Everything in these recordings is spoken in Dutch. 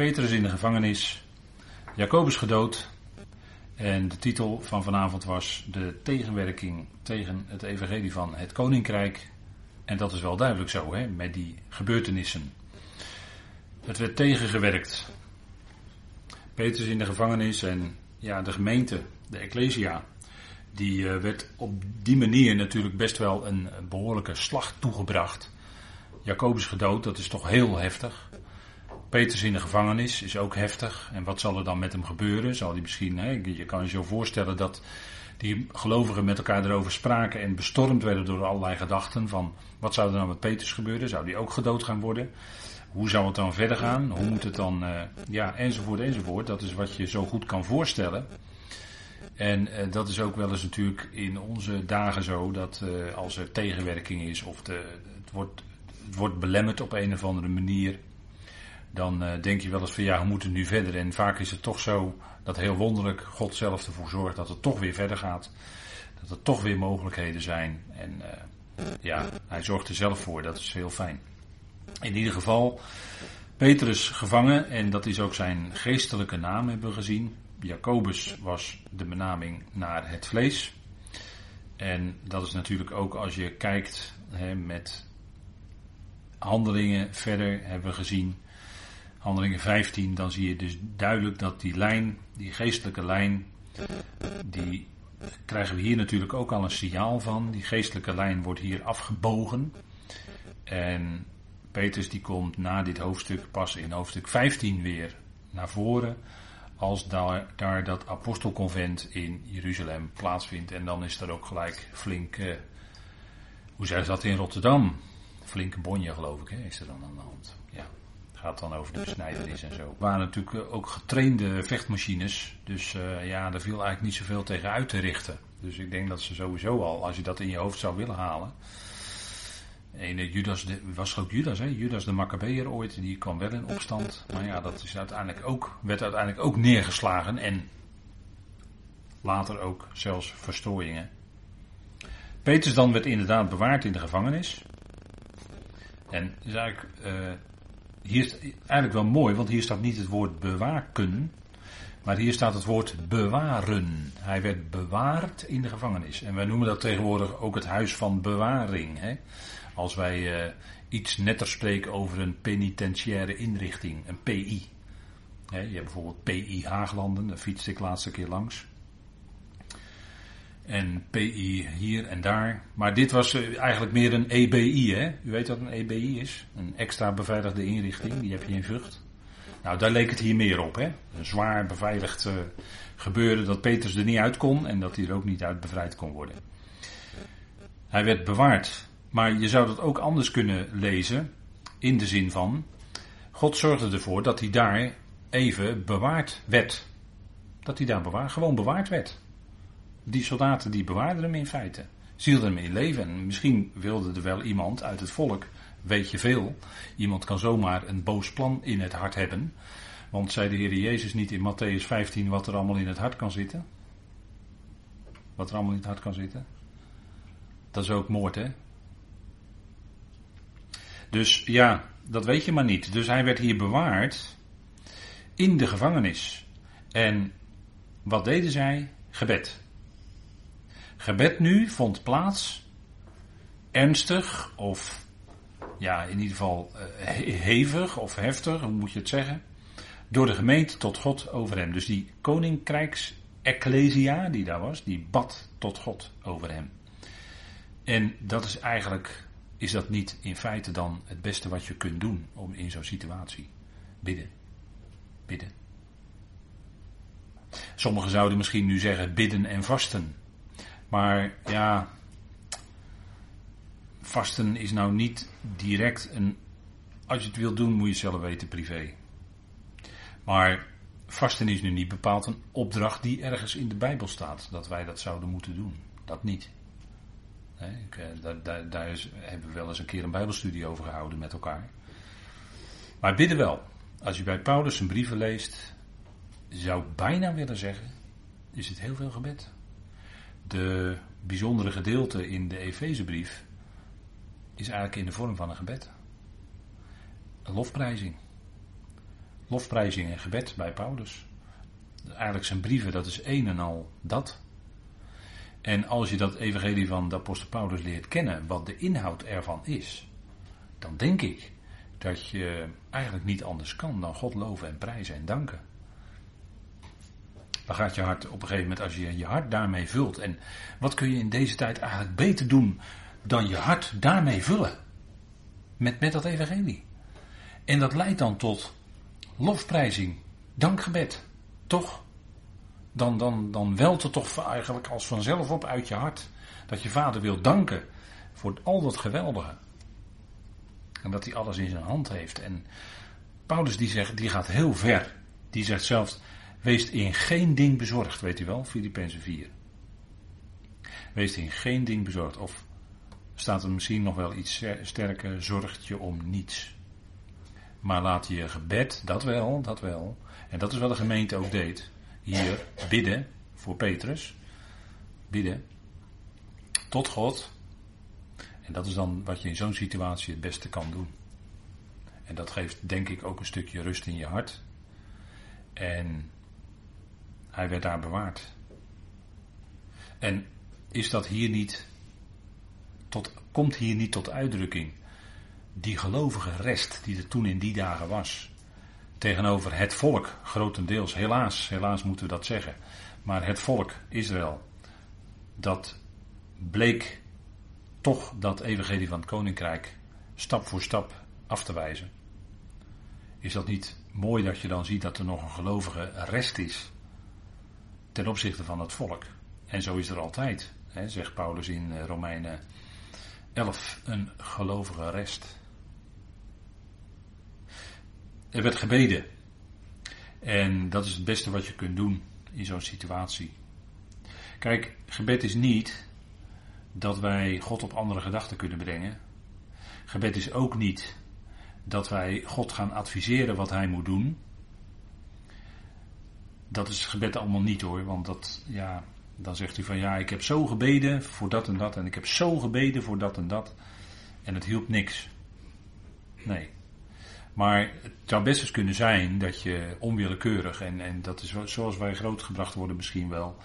Petrus in de gevangenis, Jacobus gedood. En de titel van vanavond was de tegenwerking tegen het evangelie van het koninkrijk. En dat is wel duidelijk zo, hè, met die gebeurtenissen. Het werd tegengewerkt. Petrus in de gevangenis en ja, de gemeente, de Ecclesia, die uh, werd op die manier natuurlijk best wel een behoorlijke slag toegebracht. Jacobus gedood, dat is toch heel heftig. Petrus in de gevangenis is ook heftig. En wat zal er dan met hem gebeuren? Zal hij misschien, hè, je kan je zo voorstellen dat die gelovigen met elkaar erover spraken en bestormd werden door allerlei gedachten van wat zou er dan met Petrus gebeuren? Zou die ook gedood gaan worden? Hoe zou het dan verder gaan? Hoe moet het dan, uh, ja, enzovoort, enzovoort. Dat is wat je zo goed kan voorstellen. En uh, dat is ook wel eens natuurlijk in onze dagen zo, dat uh, als er tegenwerking is of de, het, wordt, het wordt belemmerd op een of andere manier, dan uh, denk je wel eens van ja, hoe moet het nu verder? En vaak is het toch zo dat heel wonderlijk God zelf ervoor zorgt dat het toch weer verder gaat. Dat er toch weer mogelijkheden zijn. En ja, hij zorgt er zelf voor, dat is heel fijn. In ieder geval, Petrus gevangen, en dat is ook zijn geestelijke naam, hebben we gezien. Jacobus was de benaming naar het vlees. En dat is natuurlijk ook als je kijkt hè, met handelingen verder hebben we gezien. Handelingen 15, dan zie je dus duidelijk dat die lijn, die geestelijke lijn, die krijgen we hier natuurlijk ook al een signaal van. Die geestelijke lijn wordt hier afgebogen. En Petrus die komt na dit hoofdstuk pas in hoofdstuk 15 weer naar voren. Als daar, dat apostelconvent in Jeruzalem plaatsvindt. En dan is er ook gelijk flink, eh, hoe zeg je dat in Rotterdam? Flinke bonje geloof ik, hè, is er dan aan de hand. Gaat dan over de besnijdenis en zo. Waren natuurlijk ook getrainde vechtmachines. Dus uh, ja, daar viel eigenlijk niet zoveel tegen uit te richten. Dus ik denk dat ze sowieso al, als je dat in je hoofd zou willen halen Ene Judas, de, was ook Judas, hè? Judas de Maccabeer ooit, die kwam wel in opstand. Maar ja, dat is uiteindelijk ook, werd uiteindelijk ook neergeslagen en later ook zelfs verstrooiingen. Petrus dan werd inderdaad bewaard in de gevangenis. En is eigenlijk, uh, hier is eigenlijk wel mooi, want hier staat niet het woord bewaken, maar hier staat het woord bewaren. Hij werd bewaard in de gevangenis. En wij noemen dat tegenwoordig ook het huis van bewaring. Hè? Als wij uh, iets netter spreken over een penitentiaire inrichting, een PI. je hebt bijvoorbeeld PI Haaglanden, daar fietste ik laatste keer langs. En PI hier en daar. Maar dit was uh, eigenlijk meer een EBI, hè? U weet wat een EBI is? Een extra beveiligde inrichting, die heb je in Vught. Nou, daar leek het hier meer op, hè? Een zwaar beveiligd uh, gebeuren dat Peters er niet uit kon en dat hij er ook niet uit bevrijd kon worden. Hij werd bewaard maar je zou dat ook anders kunnen lezen, in de zin van, God zorgde ervoor dat hij daar even bewaard werd. Dat hij daar bewaard, gewoon bewaard werd. Die soldaten die bewaarden hem in feite. Ze hielden hem in leven. En misschien wilde er wel iemand uit het volk, weet je veel. Iemand kan zomaar een boos plan in het hart hebben. Want zei de Heer Jezus niet in Matthäus 15 wat er allemaal in het hart kan zitten? Wat er allemaal in het hart kan zitten? Dat is ook moord, hè? Dus ja, dat weet je maar niet. Dus hij werd hier bewaard in de gevangenis. En wat deden zij? Gebed. Gebed nu vond plaats, ernstig of ja, in ieder geval uh, hevig of heftig, hoe moet je het zeggen? Door de gemeente tot God over hem. Dus die koninkrijks ecclesia die daar was, die bad tot God over hem. En dat is eigenlijk is dat niet in feite dan het beste wat je kunt doen om in zo'n situatie? Bidden. Bidden. Sommigen zouden misschien nu zeggen bidden en vasten. Maar ja, vasten is nou niet direct een. Als je het wilt doen, moet je het zelf weten privé. Maar vasten is nu niet bepaald een opdracht die ergens in de Bijbel staat. Dat wij dat zouden moeten doen. Dat niet. Ik, eh, daar, daar, is, hebben we wel eens een keer een Bijbelstudie over gehouden met elkaar. Maar bidden wel. Als je bij Paulus zijn brieven leest, zou ik bijna willen zeggen, is het heel veel gebed. De bijzondere gedeelte in de Efezebrief is eigenlijk in de vorm van een gebed. Een lofprijzing. lofprijzing en gebed bij Paulus. Eigenlijk zijn brieven, dat is een en al dat. En als je dat evangelie van de apostel Paulus leert kennen, wat de inhoud ervan is, dan denk ik dat je eigenlijk niet anders kan dan God loven en prijzen en danken. Dan gaat je hart op een gegeven moment, als je je hart daarmee vult. En wat kun je in deze tijd eigenlijk beter doen dan je hart daarmee vullen? Met, met dat evangelie. En dat leidt dan tot lofprijzing, dankgebed. Toch? Dan, dan, dan welt het toch eigenlijk als vanzelf op uit je hart. Dat je vader wil danken voor al dat geweldige. En dat hij alles in zijn hand heeft. En Paulus die zegt, die gaat heel ver. Die zegt zelfs, wees in geen ding bezorgd, weet u wel, Filippenzen 4. Wees in geen ding bezorgd. Of staat er misschien nog wel iets sterker, zorgt je om niets. Maar laat je gebed, dat wel, dat wel. En dat is wat de gemeente ook deed. Hier bidden voor Petrus. Bidden tot God. En dat is dan wat je in zo'n situatie het beste kan doen. En dat geeft denk ik ook een stukje rust in je hart. En hij werd daar bewaard. En is dat hier niet tot, komt hier niet tot uitdrukking die gelovige rest die er toen in die dagen was. Tegenover het volk, grotendeels, helaas, helaas moeten we dat zeggen. Maar het volk, Israël, dat bleek toch dat evangelie van het koninkrijk stap voor stap af te wijzen. Is dat niet mooi dat je dan ziet dat er nog een gelovige rest is ten opzichte van het volk? En zo is er altijd, hè, zegt Paulus in eh, Romeinen 11, een gelovige rest. Er werd gebeden. En dat is het beste wat je kunt doen in zo'n situatie. Kijk, gebed is niet dat wij God op andere gedachten kunnen brengen. Gebed is ook niet dat wij God gaan adviseren wat hij moet doen. Dat is gebed allemaal niet hoor, want dat, ja, dan zegt hij van ja, ik heb zo gebeden voor dat en dat en ik heb zo gebeden voor dat en dat. En het hielp niks. Nee. Maar het zou best eens kunnen zijn dat je onwillekeurig, en, en dat is zoals wij grootgebracht worden misschien wel,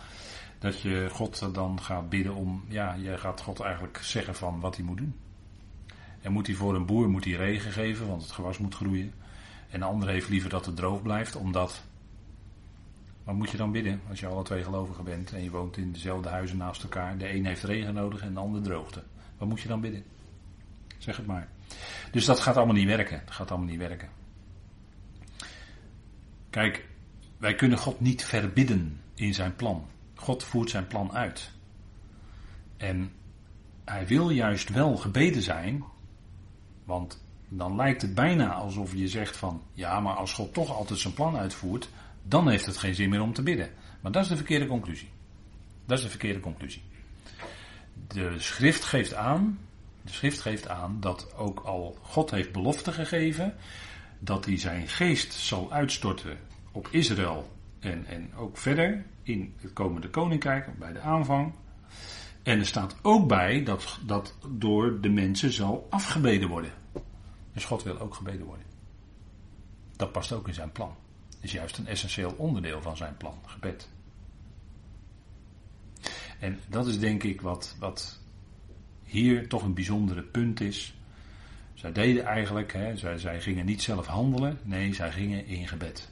dat je God dan gaat bidden om, ja, je gaat God eigenlijk zeggen van wat hij moet doen. En moet hij voor een boer moet hij regen geven, want het gewas moet groeien. En de ander heeft liever dat het droog blijft, omdat. Wat moet je dan bidden als je alle twee gelovigen bent en je woont in dezelfde huizen naast elkaar? De een heeft regen nodig en de ander droogte. Wat moet je dan bidden? Zeg het maar. Dus dat gaat allemaal niet werken. Dat gaat allemaal niet werken. Kijk, wij kunnen God niet verbidden in zijn plan. God voert zijn plan uit. En hij wil juist wel gebeden zijn, want dan lijkt het bijna alsof je zegt van, ja, maar als God toch altijd zijn plan uitvoert, dan heeft het geen zin meer om te bidden. Maar dat is de verkeerde conclusie. Dat is de verkeerde conclusie. De schrift geeft aan de schrift geeft aan dat ook al God heeft belofte gegeven dat hij zijn geest zal uitstorten op Israël en, en ook verder in het komende koninkrijk, bij de aanvang. En er staat ook bij dat dat door de mensen zal afgebeden worden. Dus God wil ook gebeden worden. Dat past ook in zijn plan. Is juist een essentieel onderdeel van zijn plan, gebed. En dat is denk ik wat, wat hier toch een bijzondere punt is. Zij deden eigenlijk, hè, zij, zij gingen niet zelf handelen, nee, zij gingen in gebed.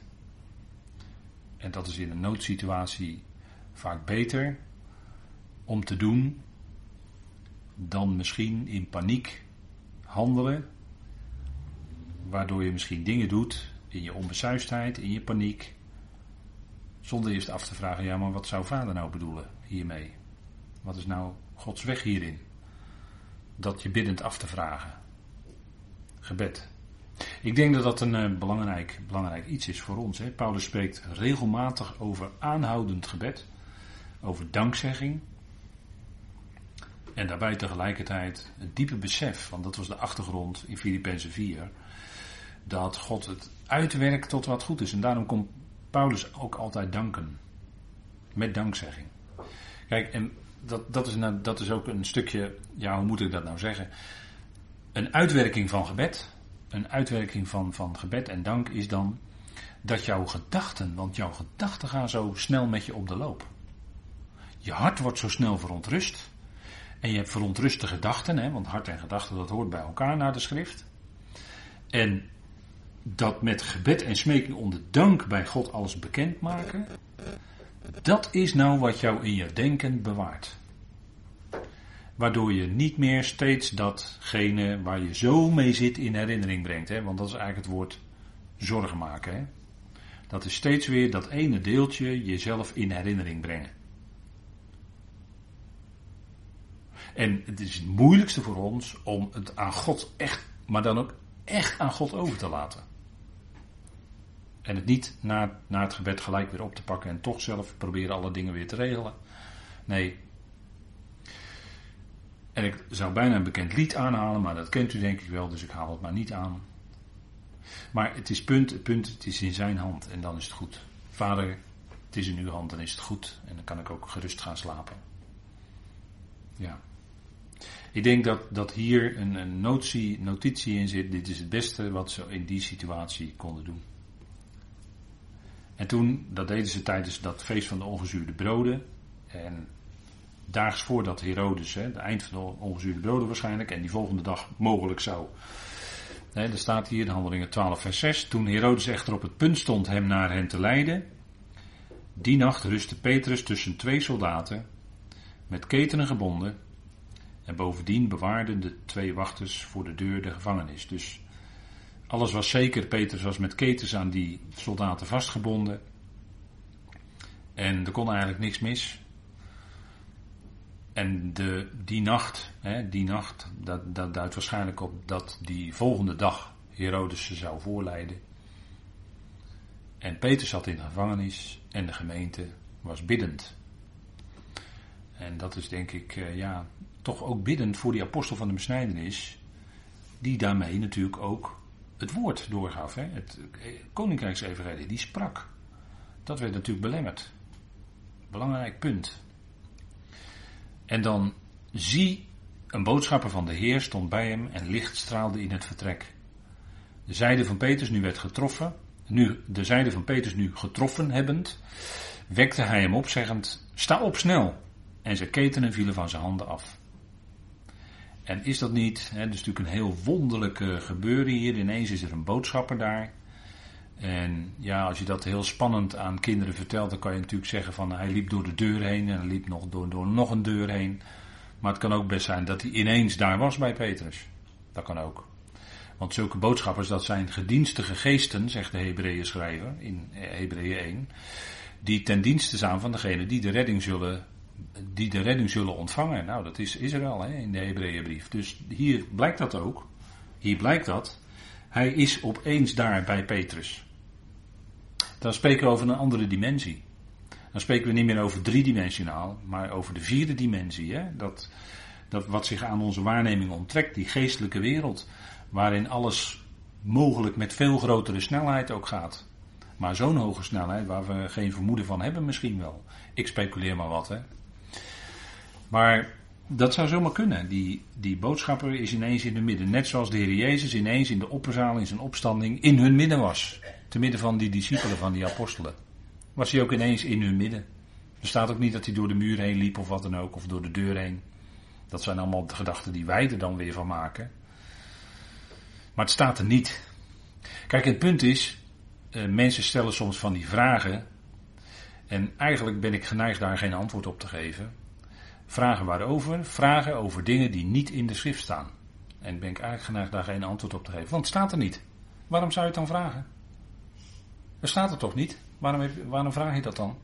En dat is in een noodsituatie vaak beter om te doen dan misschien in paniek handelen, waardoor je misschien dingen doet in je onbesuistheid, in je paniek, zonder eerst af te vragen, ja maar wat zou vader nou bedoelen hiermee? Wat is nou Gods weg hierin? dat je biddend af te vragen. Gebed. Ik denk dat dat een uh, belangrijk, belangrijk iets is voor ons. Hè. Paulus spreekt regelmatig over aanhoudend gebed, over dankzegging. En daarbij tegelijkertijd een diepe besef, want dat was de achtergrond in Filippenzen 4, dat God het uitwerkt tot wat goed is. En daarom komt Paulus ook altijd danken. Met dankzegging. Kijk, en dat, dat, is nou, dat is ook een stukje, ja, hoe moet ik dat nou zeggen? Een uitwerking van gebed. Een uitwerking van, van gebed en dank is dan dat jouw gedachten, want jouw gedachten gaan zo snel met je op de loop. Je hart wordt zo snel verontrust. En je hebt verontruste gedachten, hè, want hart en gedachten dat hoort bij elkaar naar de schrift. En dat met gebed en smeking onder dank bij God alles bekendmaken, dat is nou wat jou in je denken bewaart. Waardoor je niet meer steeds datgene waar je zo mee zit in herinnering brengt. Hè? Want dat is eigenlijk het woord zorgen maken. Dat is steeds weer dat ene deeltje jezelf in herinnering brengen. En het is het moeilijkste voor ons om het aan God echt, maar dan ook echt aan God over te laten. En het niet na, na het gebed gelijk weer op te pakken en toch zelf proberen alle dingen weer te regelen. Nee. En ik zou bijna een bekend lied aanhalen, maar dat kent u denk ik wel, dus ik haal het maar niet aan. Maar het is punt, punt, het is in zijn hand en dan is het goed. Vader, het is in uw hand en is het goed. En dan kan ik ook gerust gaan slapen. Ja. Ik denk dat, dat hier een, een notitie in zit. Dit is het beste wat ze in die situatie konden doen. En toen, dat deden ze tijdens dat feest van de ongezuurde broden. En daags voordat Herodes, hè, het eind van de ongezuurde broden waarschijnlijk, en die volgende dag mogelijk zou. Hè, er staat hier in Handelingen 12, vers 6. Toen Herodes echter op het punt stond hem naar hen te leiden. Die nacht rustte Petrus tussen twee soldaten, met ketenen gebonden. En bovendien bewaarden de twee wachters voor de deur de gevangenis. Dus alles was zeker. Petrus was met ketens aan die soldaten vastgebonden. En er kon eigenlijk niks mis. En de, die nacht, hè, die nacht, dat, dat duidt waarschijnlijk op dat die volgende dag Herodes ze zou voorleiden. En Petrus zat in de gevangenis en de gemeente was biddend. En dat is denk ik, eh, ja, toch ook biddend voor die apostel van de besnijdenis, die daarmee natuurlijk ook het woord doorgaf. Hè? Het koninkrijksevangelie, die sprak. Dat werd natuurlijk belemmerd. Belangrijk punt. En dan zie een boodschapper van de Heer stond bij hem en licht straalde in het vertrek. De zijde van Petrus nu werd getroffen, nu de zijde van Petrus nu getroffen hebbend, wekte hij hem op zeggend, sta op snel. En zijn ketenen vielen van zijn handen af. En is dat niet, hè, is natuurlijk een heel wonderlijke gebeuren hier. Ineens is er een boodschapper daar. En ja, als je dat heel spannend aan kinderen vertelt, dan kan je natuurlijk zeggen van hij liep door de deur heen en hij liep nog door, door nog een deur heen. Maar het kan ook best zijn dat hij ineens daar was bij Petrus. Dat kan ook. Want zulke boodschappers, dat zijn gedienstige geesten, zegt de Hebreeën schrijver in Hebreeën 1, die ten dienste staan van degene die de redding zullen die de redding zullen ontvangen. Nou, dat is Israël hè, in de Hebreeënbrief. Dus hier blijkt dat ook. Hier blijkt dat. Hij is opeens daar bij Petrus. Dan spreken we over een andere dimensie. Dan spreken we niet meer over driedimensionaal, maar over de vierde dimensie. Hè? Dat, dat wat zich aan onze waarneming onttrekt, die geestelijke wereld, waarin alles mogelijk met veel grotere snelheid ook gaat. Maar zo'n hoge snelheid waar we geen vermoeden van hebben misschien wel. Ik speculeer maar wat, hè. Maar dat zou zomaar kunnen. Die, die boodschapper is ineens in het midden. Net zoals de Heer Jezus ineens in de opperzaal in zijn opstanding in hun midden was. Te midden van die discipelen, van die apostelen. Was hij ook ineens in hun midden. Er staat ook niet dat hij door de muur heen liep of wat dan ook. Of door de deur heen. Dat zijn allemaal de gedachten die wij er dan weer van maken. Maar het staat er niet. Kijk, het punt is. Eh, mensen stellen soms van die vragen. En eigenlijk ben ik geneigd daar geen antwoord op te geven. Vragen waarover? Vragen over dingen die niet in de schrift staan. En ben ik eigenlijk geneigd daar geen antwoord op te geven. Want het staat er niet. Waarom zou je het dan vragen? Er staat er toch niet? Waarom, waarom vraag je dat dan?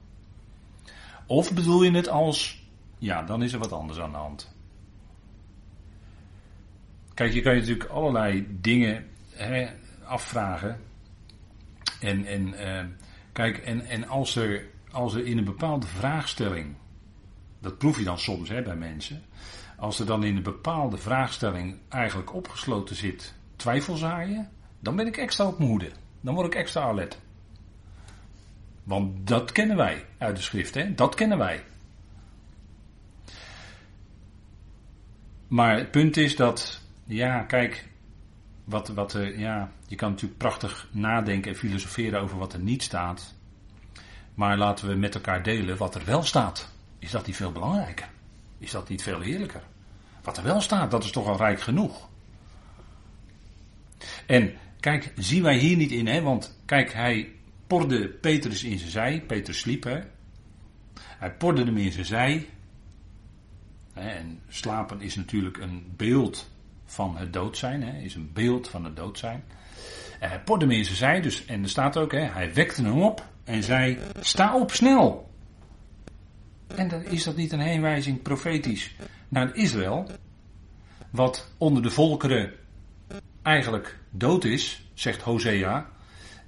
Of bedoel je het als, ja, dan is er wat anders aan de hand. Kijk, je kan je natuurlijk allerlei dingen hè, afvragen. En, en, uh, kijk, en, en als, er, als er in een bepaalde vraagstelling dat proef je dan soms hè, bij mensen. Als er dan in een bepaalde vraagstelling eigenlijk opgesloten zit twijfelzaaien, dan ben ik extra op mijn. Dan word ik extra alert. Want dat kennen wij uit de schrift, hè? Dat kennen wij. Maar het punt is dat, ja, kijk, wat, wat er, ja, je kan natuurlijk prachtig nadenken en filosoferen over wat er niet staat. Maar laten we met elkaar delen wat er wel staat. Is dat niet veel belangrijker? Is dat niet veel heerlijker? Wat er wel staat, dat is toch al rijk genoeg. En kijk, zien wij hier niet in, hè? Want kijk, hij porde Petrus in zijn zij. Petrus sliep, hè? Hij porde hem in zijn zij. En slapen is natuurlijk een beeld van het dood zijn, hè? is een beeld van het dood zijn. En hij porde hem in zijn zij, dus, en er staat ook, hè, hij wekte hem op en zei: Sta op snel. En is dat niet een heenwijzing profetisch naar Israël, wat onder de volkeren eigenlijk dood is, zegt Hosea.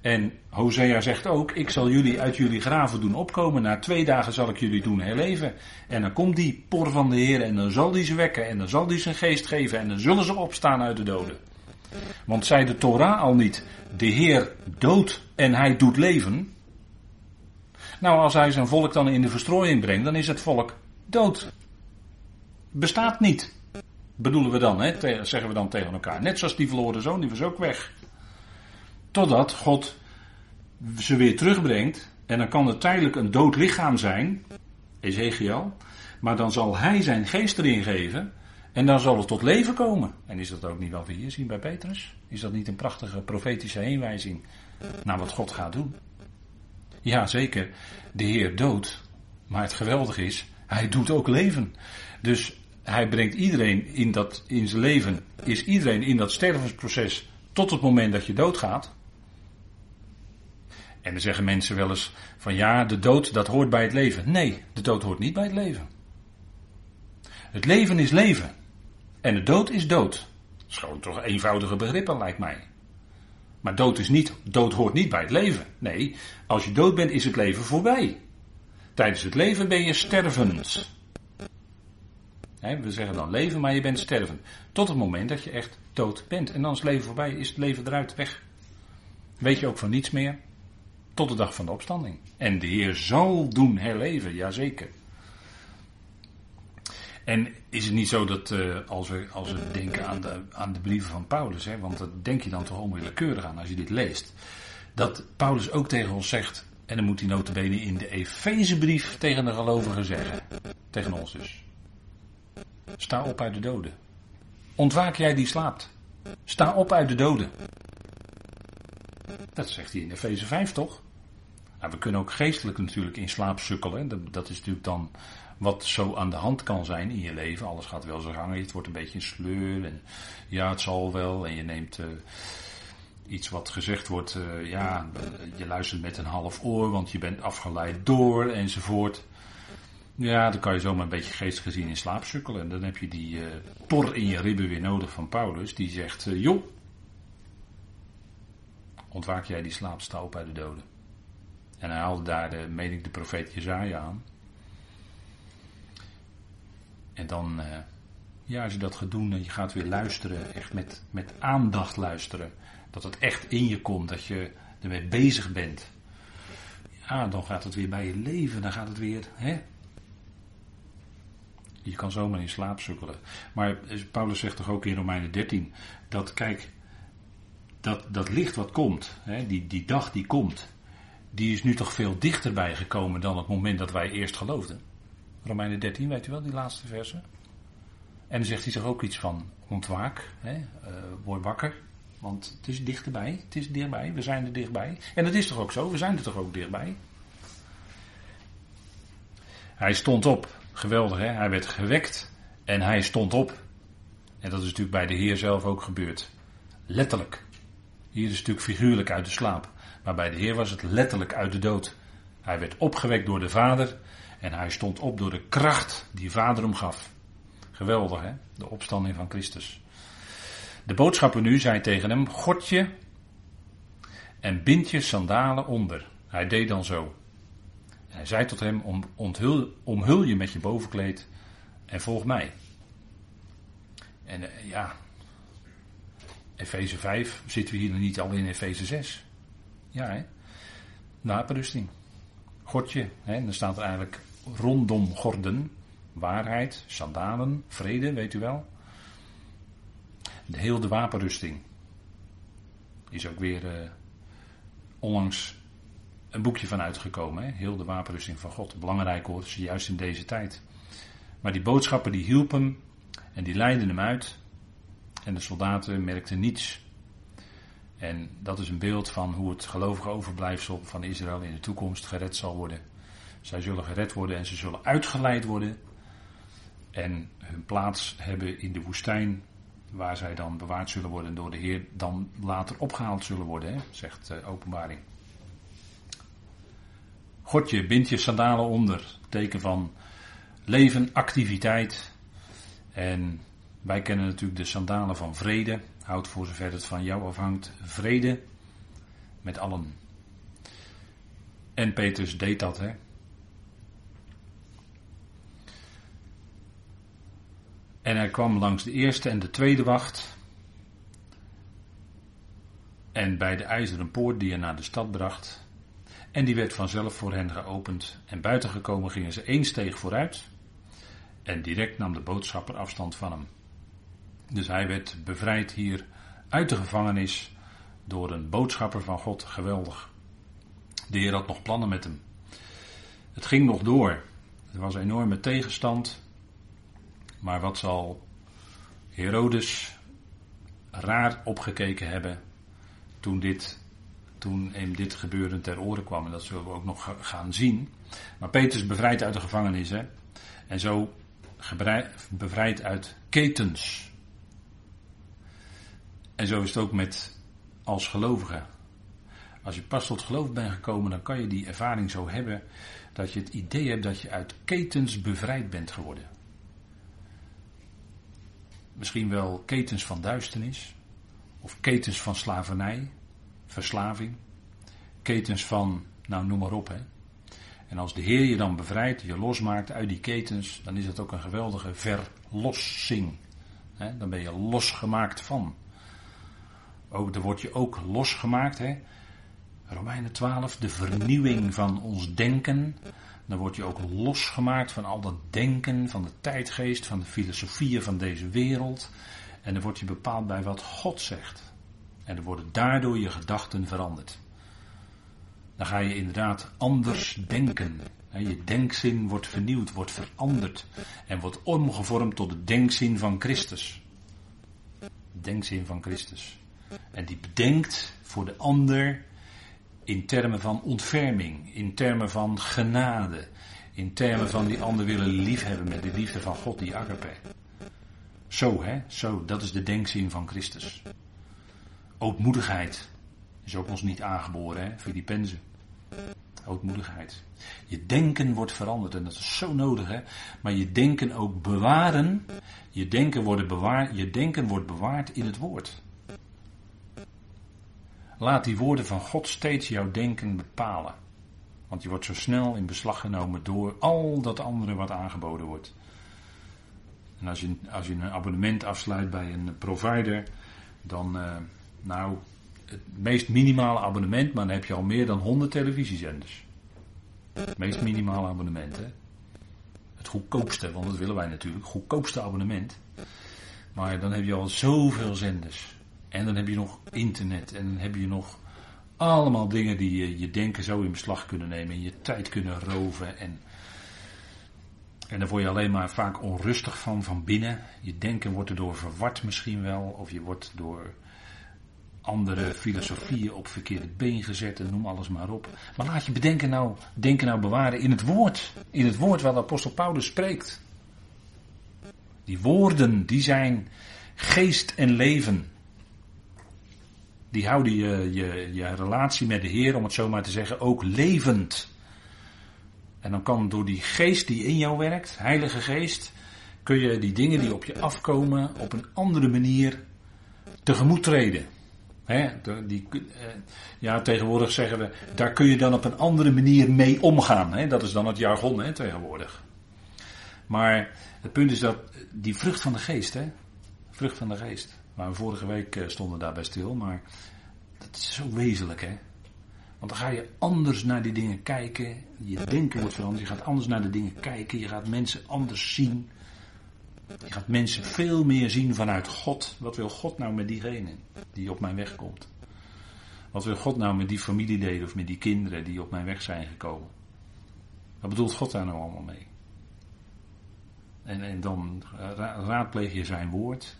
En Hosea zegt ook: Ik zal jullie uit jullie graven doen opkomen. Na twee dagen zal ik jullie doen herleven. En dan komt die por van de Heer en dan zal die ze wekken. En dan zal die zijn geest geven. En dan zullen ze opstaan uit de doden. Want zei de Torah al niet: De Heer doodt en hij doet leven. Nou, als hij zijn volk dan in de verstrooiing brengt, dan is het volk dood. Bestaat niet. Bedoelen we dan, hè? zeggen we dan tegen elkaar. Net zoals die verloren zoon, die was ook weg. Totdat God ze weer terugbrengt. En dan kan het tijdelijk een dood lichaam zijn. Ezekiel. Maar dan zal hij zijn geest erin geven. En dan zal het tot leven komen. En is dat ook niet wat we hier zien bij Petrus? Is dat niet een prachtige profetische heenwijzing naar wat God gaat doen? Ja, zeker. De Heer doodt. Maar het geweldige is, hij doet ook leven. Dus hij brengt iedereen in, dat, in zijn leven, is iedereen in dat stervensproces tot het moment dat je doodgaat. En dan zeggen mensen wel eens van ja, de dood dat hoort bij het leven. Nee, de dood hoort niet bij het leven. Het leven is leven. En de dood is dood. Dat is gewoon toch eenvoudige begrippen lijkt mij. Maar dood, is niet, dood hoort niet bij het leven. Nee, als je dood bent is het leven voorbij. Tijdens het leven ben je stervend. we zeggen dan leven, maar je bent stervend. Tot het moment dat je echt dood bent. En dan is het leven voorbij, is het leven eruit, weg. Weet je ook van niets meer. Tot de dag van de opstanding. En de Heer zal doen herleven, jazeker. En is het niet zo dat uh, als, we, als we denken aan de, aan de brieven van Paulus, hè, want dat denk je dan toch onwillekeurig aan als je dit leest, dat Paulus ook tegen ons zegt, en dan moet hij notabene in de Efezebrief tegen de gelovigen zeggen, tegen ons dus. Sta op uit de doden. Ontwaak jij die slaapt. Sta op uit de doden. Dat zegt hij in Efeze 5 toch? Nou, we kunnen ook geestelijk natuurlijk in slaap sukkelen. Dat, dat, is natuurlijk dan wat zo aan de hand kan zijn in je leven. Alles gaat wel zo gangen. Het wordt een beetje een sleur. En ja, het zal wel. En je neemt uh, iets wat gezegd wordt. Uh, ja, je luistert met een half oor, want je bent afgeleid door enzovoort. Ja, dan kan je zomaar een beetje geestelijk gezien in slaap sukkelen. En dan heb je die uh, tor in je ribben weer nodig van Paulus. Die zegt, joh, ontwaak jij die slaap, sta op uit de doden. En hij haalde daar, de, meen ik, de profeet Jezaja aan. En dan, uh, ja, als je dat gaat doen en je gaat weer luisteren, echt met, met aandacht luisteren, dat het echt in je komt, dat je ermee bezig bent. Ja, dan gaat het weer bij je leven, dan gaat het weer, hè. Je kan zomaar in slaap sukkelen. Maar Paulus zegt toch ook in Romeinen 13, dat kijk, dat, dat licht wat komt, hè, die, die dag die komt, die is nu toch veel dichterbij gekomen dan het moment dat wij eerst geloofden. Romeinen 13, weet u wel, die laatste verse. En dan zegt hij zich ook iets van ontwaak, hè, uh, word wakker, want het is dichterbij, het is dichtbij, we zijn er dichtbij. En dat is toch ook zo, we zijn er toch ook dichtbij. Hij stond op, geweldig hè, hij werd gewekt en hij stond op. En dat is natuurlijk bij de Heer zelf ook gebeurd. Letterlijk. Hier is natuurlijk figuurlijk uit de slaap. Maar bij de Heer was het letterlijk uit de dood. Hij werd opgewekt door de Vader en hij stond op door de kracht die Vader hem gaf. Geweldig hè, de opstanding van Christus. De boodschapper nu zei tegen hem, Godje en bind je sandalen onder. Hij deed dan zo. Hij zei tot hem, omhul je met je bovenkleed en volg mij. En uh, ja, Efeze 5, zitten we hier niet al in Efeze 6? Ja, hè? Wapenrusting. Godje, hè? dan staat er eigenlijk rondom gorden, waarheid, sandalen, vrede, weet u wel. De heel de wapenrusting. Is ook weer uh, onlangs een boekje van uitgekomen. Hè? Heel de wapenrusting van God. Belangrijk hoor, juist in deze tijd. Maar die boodschappen die hielpen en die leidden hem uit. En de soldaten merkten niets. En dat is een beeld van hoe het gelovige overblijfsel van Israël in de toekomst gered zal worden. Zij zullen gered worden en ze zullen uitgeleid worden. En hun plaats hebben in de woestijn, waar zij dan bewaard zullen worden door de Heer, dan later opgehaald zullen worden, hè, zegt uh, Openbaring. Godje, bind je sandalen onder, teken van leven, activiteit. En wij kennen natuurlijk de sandalen van vrede. Houd voor zover het van jou afhangt vrede met allen. En Petrus deed dat, hè. En hij kwam langs de eerste en de tweede wacht. En bij de ijzeren poort die hij naar de stad bracht. En die werd vanzelf voor hen geopend. En buiten gekomen gingen ze één steeg vooruit. En direct nam de boodschapper afstand van hem. Dus hij werd bevrijd hier uit de gevangenis door een boodschapper van God. Geweldig. De Heer had nog plannen met hem. Het ging nog door. Er was enorme tegenstand. Maar wat zal Herodes raar opgekeken hebben toen dit, toen hem dit gebeuren ter oren kwam. En dat zullen we ook nog gaan zien. Maar Petrus bevrijd uit de gevangenis. Hè? En zo bevrijd uit ketens. En zo is het ook met als gelovige. Als je pas tot geloof bent gekomen, dan kan je die ervaring zo hebben dat je het idee hebt dat je uit ketens bevrijd bent geworden. Misschien wel ketens van duisternis, of ketens van slavernij, verslaving, ketens van, nou noem maar op. Hè. En als de Heer je dan bevrijdt, je losmaakt uit die ketens, dan is dat ook een geweldige verlossing. Dan ben je losgemaakt van. Ook, dan word je ook losgemaakt. Hè. Romeinen 12, de vernieuwing van ons denken. Dan word je ook losgemaakt van al dat denken, van de tijdgeest, van de filosofieën van deze wereld. En dan word je bepaald bij wat God zegt. En dan worden daardoor je gedachten veranderd. Dan ga je inderdaad anders denken. Je denkzin wordt vernieuwd, wordt veranderd. En wordt omgevormd tot de denkzin van Christus. Denkzin van Christus. En die bedenkt voor de ander in termen van ontferming, in termen van genade, in termen van die ander willen liefhebben met de liefde van God, die agape. Zo hè, zo, dat is de denkzin van Christus. Ootmoedigheid is ook ons niet aangeboren hè, Filippenzen. Ootmoedigheid. Je denken wordt veranderd en dat is zo nodig hè. Maar je denken ook bewaren. Je denken, bewaard, je denken wordt bewaard in het woord. Laat die woorden van God steeds jouw denken bepalen. Want je wordt zo snel in beslag genomen door al dat andere wat aangeboden wordt. En als je, als je een abonnement afsluit bij een provider, dan, uh, nou, het meest minimale abonnement, maar dan heb je al meer dan 100 televisiezenders. Het meest minimale abonnement, hè. Het goedkoopste, want dat willen wij natuurlijk, goedkoopste abonnement. Maar dan heb je al zoveel zenders. En dan heb je nog internet. En dan heb je nog allemaal dingen die je, je denken zo in beslag kunnen nemen. En je tijd kunnen roven. En, en daar word je alleen maar vaak onrustig van, van binnen. Je denken wordt erdoor verward misschien wel. Of je wordt door andere filosofieën op verkeerde been gezet en noem alles maar op. Maar laat je bedenken nou, denken nou bewaren in het woord. In het woord waar de apostel Paulus spreekt. Die woorden, die zijn geest en leven die houden je, je, je relatie met de Heer, om het zo maar te zeggen, ook levend. En dan kan door die geest die in jou werkt, Heilige Geest, kun je die dingen die op je afkomen op een andere manier tegemoet treden. die, eh, ja, tegenwoordig zeggen we, daar kun je dan op een andere manier mee omgaan. dat is dan het jargon tegenwoordig. Maar het punt is dat die vrucht van de geest, hè, vrucht van de geest, maar we vorige week eh, stonden daarbij stil, maar dat is zo wezenlijk hè. Want dan ga je anders naar die dingen kijken. Je denken wordt veranderd. Je gaat anders naar de dingen kijken. Je gaat mensen anders zien. Je gaat mensen veel meer zien vanuit God. Wat wil God nou met diegene die op mijn weg komt? Wat wil God nou met die familieleden of met die kinderen die op mijn weg zijn gekomen? Wat bedoelt God daar nou allemaal mee? En, en dan raadpleeg je zijn woord.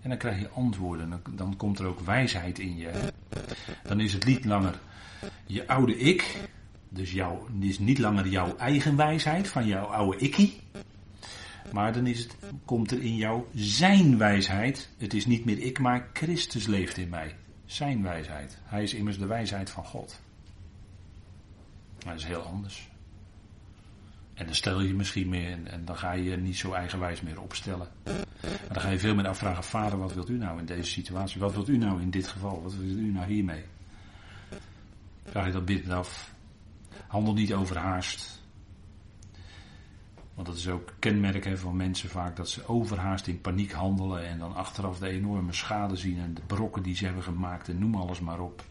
En dan krijg je antwoorden. Dan, komt er ook wijsheid in je. Dan is het niet langer je oude ik. Dus jouw, is niet langer jouw eigen wijsheid van jouw oude ikkie. Maar dan is het, komt er in jou zijn wijsheid. Het is niet meer ik, maar Christus leeft in mij. Zijn wijsheid. Hij is immers de wijsheid van God. Maar dat is heel anders. En dan stel je misschien meer en, dan ga je je niet zo eigenwijs meer opstellen. Maar dan ga je veel meer afvragen, vader, wat wilt u nou in deze situatie? Wat wilt u nou in dit geval? Wat wilt u nou hiermee? Vraag je dat bidden af. Handel niet overhaast. Want dat is ook kenmerk van mensen vaak dat ze overhaast in paniek handelen en dan achteraf de enorme schade zien en de brokken die ze hebben gemaakt en noem alles maar op.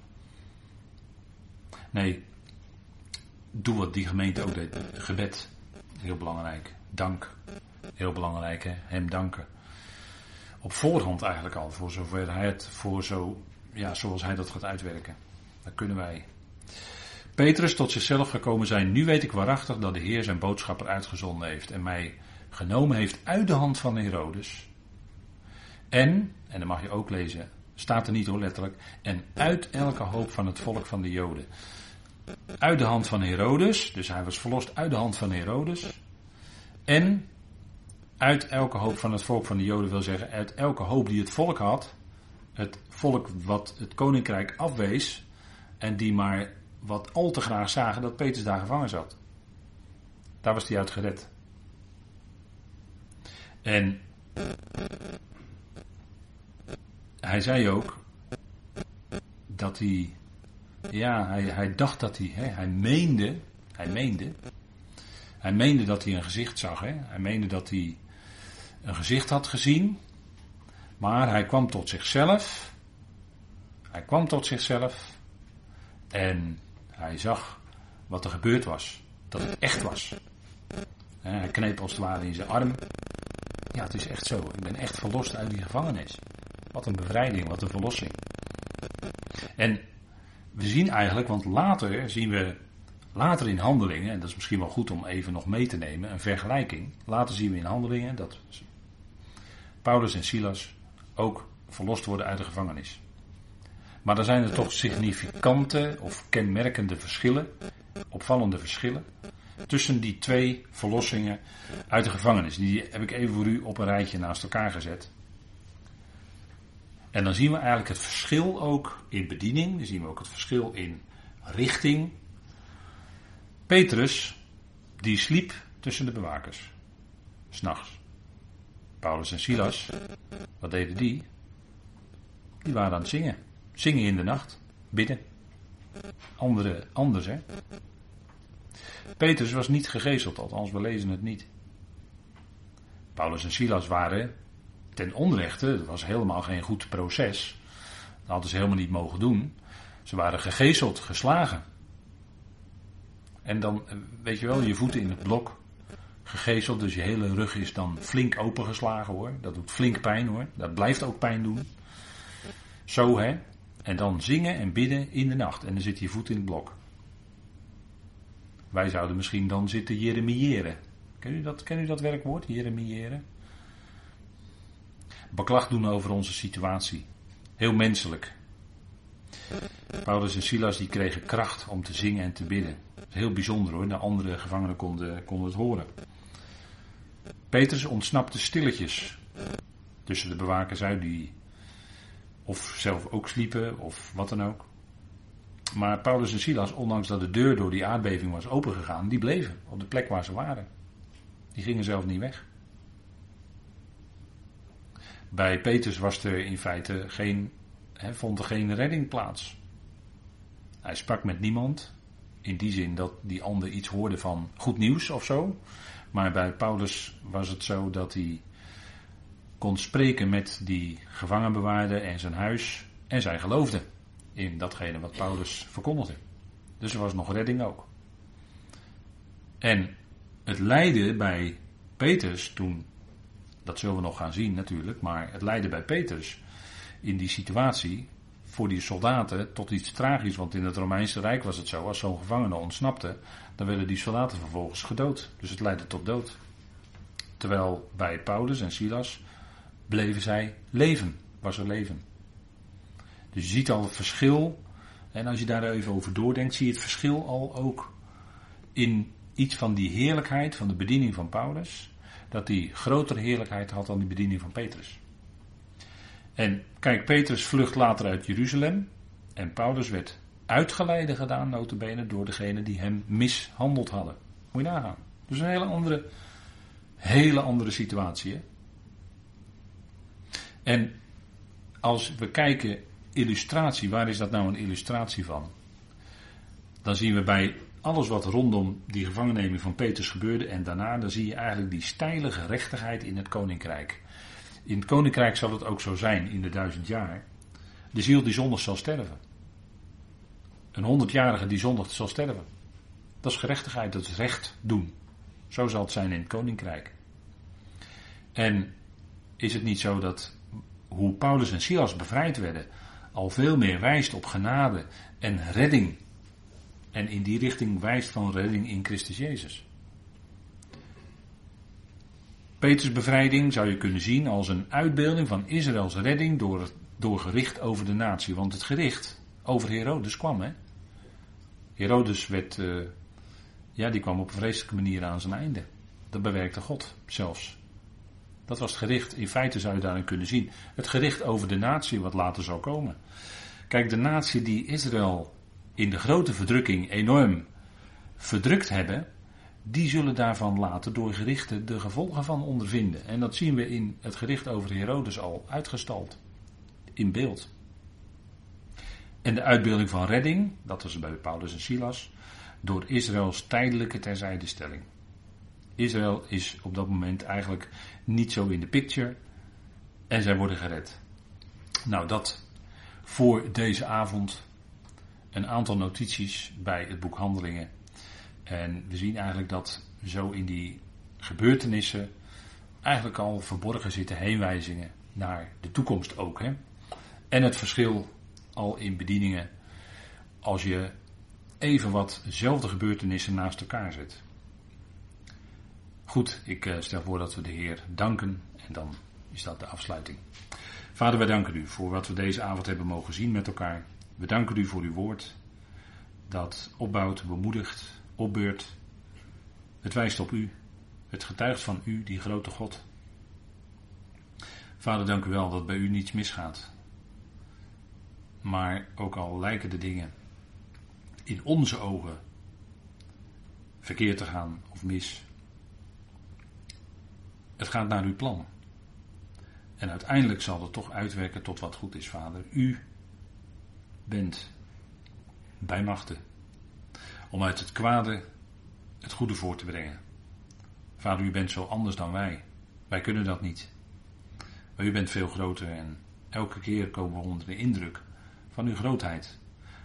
Nee, doe wat die gemeente ook deed. Gebed, heel belangrijk. Dank, heel belangrijk hè, hem danken. Op voorhand eigenlijk al, voor zover hij het, voor zo, ja, zoals hij dat gaat uitwerken. Dan kunnen wij Petrus tot zichzelf gekomen zijn. Nu weet ik waarachtig dat de Heer zijn boodschapper uitgezonden heeft en mij genomen heeft uit de hand van Herodes. En, en dan mag je ook lezen, staat er niet hoor letterlijk, en uit elke hoop van het volk van de Joden. Uit de hand van Herodes, dus hij was verlost uit de hand van Herodes. En uit elke hoop van het volk van de Joden wil zeggen, uit elke hoop die het volk had, het volk wat het koninkrijk afwees en die maar wat al te graag zagen dat Petrus daar gevangen zat. Daar was hij uit gered. En hij zei ook dat hij, ja, hij, hij dacht dat hij, hè, hij meende, hij meende, hij meende dat hij een gezicht zag. Hè? Hij meende dat hij een gezicht had gezien. Maar hij kwam tot zichzelf. Hij kwam tot zichzelf. En hij zag wat er gebeurd was. Dat het echt was. Hij kneep als het ware in zijn arm. Ja, het is echt zo. Ik ben echt verlost uit die gevangenis. Wat een bevrijding, wat een verlossing. En we zien eigenlijk, want later zien we, later in handelingen, en dat is misschien wel goed om even nog mee te nemen, een vergelijking. Later zien we in handelingen dat Paulus en Silas ook verlost worden uit de gevangenis. Maar dan zijn er toch significante of kenmerkende verschillen, opvallende verschillen, tussen die twee verlossingen uit de gevangenis. Die heb ik even voor u op een rijtje naast elkaar gezet. En dan zien we eigenlijk het verschil ook in bediening, dan zien we ook het verschil in richting. Petrus, die sliep tussen de bewakers, s'nachts. Paulus en Silas, wat deden die? Die waren aan het zingen. Zingen in de nacht, bidden. Andere, anders hè. Petrus was niet gegezeld, althans we lezen het niet. Paulus en Silas waren ten onrechte, het was helemaal geen goed proces. Dat hadden ze helemaal niet mogen doen. Ze waren gegezeld, geslagen. En dan, weet je wel, je voeten in het blok, gegezeld, dus je hele rug is dan flink opengeslagen hoor. Dat doet flink pijn hoor, dat blijft ook pijn doen. Zo hè, en dan zingen en bidden in de nacht. En dan zit je voet in het blok. Wij zouden misschien dan zitten jeremiëren. Ken u dat, ken u dat werkwoord, jeremiëren? Beklacht doen over onze situatie. Heel menselijk. Paulus en Silas die kregen kracht om te zingen en te bidden. Heel bijzonder hoor, de andere gevangenen konden, konden het horen. Petrus ontsnapte stilletjes tussen de bewakers uit die of zelf ook sliepen, of wat dan ook. Maar Paulus en Silas, ondanks dat de deur door die aardbeving was opengegaan, die bleven op de plek waar ze waren. Die gingen zelf niet weg. Bij Petrus was er in feite geen, he, vond er geen redding plaats. Hij sprak met niemand, in die zin dat die ander iets hoorde van goed nieuws of zo. Maar bij Paulus was het zo dat hij kon spreken met die gevangenbewaarder en zijn huis. En zij geloofden in datgene wat Paulus verkondigde. Dus er was nog redding ook. En het lijden bij Petrus toen, dat zullen we nog gaan zien natuurlijk, maar het lijden bij Petrus in die situatie voor die soldaten tot iets tragisch, want in het Romeinse Rijk was het zo, als zo'n gevangene ontsnapte, dan werden die soldaten vervolgens gedood. Dus het leidde tot dood. Terwijl bij Paulus en Silas bleven zij leven, was er leven. Dus je ziet al het verschil, en als je daar even over doordenkt, zie je het verschil al ook in iets van die heerlijkheid van de bediening van Paulus, dat die grotere heerlijkheid had dan die bediening van Petrus. En kijk, Petrus vlucht later uit Jeruzalem en Paulus werd uitgeleide gedaan, notabene, door degene die hem mishandeld hadden. Moet je nagaan. Dus een hele andere, hele andere situatie. Hè? En als we kijken, illustratie, waar is dat nou een illustratie van? Dan zien we bij alles wat rondom die gevangenneming van Petrus gebeurde en daarna, dan zie je eigenlijk die steile gerechtigheid in het koninkrijk. In het koninkrijk zal het ook zo zijn in de duizend jaar. De ziel die zondig zal sterven. Een honderdjarige die zondig zal sterven. Dat is gerechtigheid, dat is recht doen. Zo zal het zijn in het koninkrijk. En is het niet zo dat hoe Paulus en Silas bevrijd werden, al veel meer wijst op genade en redding. En in die richting wijst van redding in Christus Jezus. Peters bevrijding zou je kunnen zien als een uitbeelding van Israëls redding door, door gericht over de natie. Want het gericht over Herodes kwam, hè. Herodes werd, uh, ja, die kwam op een vreselijke manier aan zijn einde. Dat bewerkte God zelfs. Dat was het gericht. In feite zou je daarin kunnen zien. Het gericht over de natie wat later zou komen. Kijk, de natie die Israël in de grote verdrukking enorm verdrukt hebben, die zullen daarvan later door gerichten de gevolgen van ondervinden. En dat zien we in het gericht over Herodes al uitgestald. In beeld. En de uitbeelding van redding, dat was bij Paulus en Silas, door Israëls tijdelijke terzijdestelling. Israël is op dat moment eigenlijk niet zo in de picture en zij worden gered. Nou, dat voor deze avond een aantal notities bij het boek Handelingen en we zien eigenlijk dat zo in die gebeurtenissen eigenlijk al verborgen zitten heenwijzingen naar de toekomst ook. Hè? En het verschil al in bedieningen als je even wat dezelfde gebeurtenissen naast elkaar zet. Goed, ik eh, stel voor dat we de Heer danken en dan is dat de afsluiting. Vader, wij danken u voor wat we deze avond hebben mogen zien met elkaar. We danken u voor uw woord dat opbouwt, bemoedigt, opbeurt. Het wijst op u. Het getuigt van u, die grote God. Vader, dank u wel dat bij u niets misgaat. Maar ook al lijken de dingen in onze ogen verkeerd te gaan of mis. Het gaat naar uw plan. En uiteindelijk zal het toch uitwerken tot wat goed is, Vader. U bent bij machten om uit het kwade het goede voor te brengen. Vader, u bent zo anders dan wij. Wij kunnen dat niet. Maar u bent veel groter en elke keer komen we onder de indruk van uw grootheid.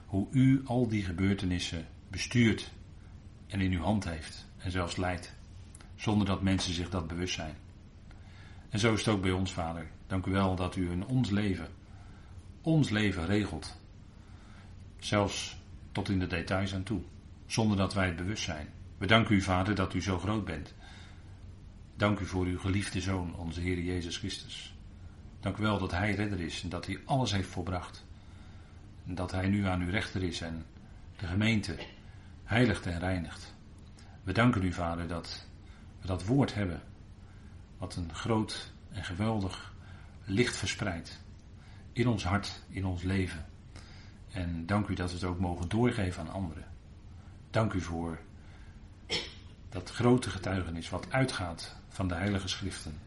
Hoe u al die gebeurtenissen bestuurt en in uw hand heeft en zelfs leidt. Zonder dat mensen zich dat bewust zijn. En zo is het ook bij ons, Vader. Dank u wel dat u in ons leven, ons leven regelt. Zelfs tot in de details aan toe zonder dat wij het bewust zijn. We danken u, Vader, dat u zo groot bent. Dank u voor uw geliefde Zoon, onze Heer Jezus Christus. Dank u wel dat Hij redder is en dat Hij alles heeft volbracht. En dat Hij nu aan uw rechter is en de gemeente heiligt en reinigt. We danken u, Vader, dat we dat woord hebben, wat een groot en geweldig licht verspreidt in ons hart, in ons leven. En dank u dat we het ook mogen doorgeven aan anderen. Dank u voor dat grote getuigenis wat uitgaat van de Heilige Schriften.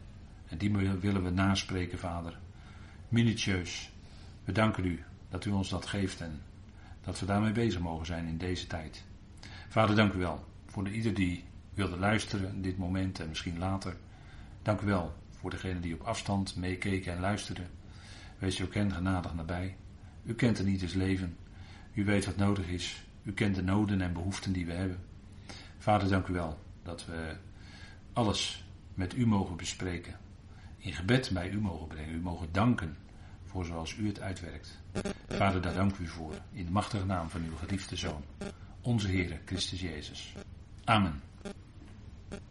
En die willen we naspreken, Vader. Minutieus. We danken u dat u ons dat geeft en dat we daarmee bezig mogen zijn in deze tijd. Vader, dank u wel voor de, ieder die wilde luisteren in dit moment en misschien later. Dank u wel voor degene die op afstand meekeken en luisteren. Wees u kent genadig nabij. U kent er niet eens leven. U weet wat nodig is. U kent de noden en behoeften die we hebben. Vader, dank u wel dat we alles met u mogen bespreken. In gebed bij u mogen brengen. U mogen danken voor zoals u het uitwerkt. Vader, daar dank u voor, in de machtige naam van uw geliefde Zoon, onze Heer Christus Jezus. Amen.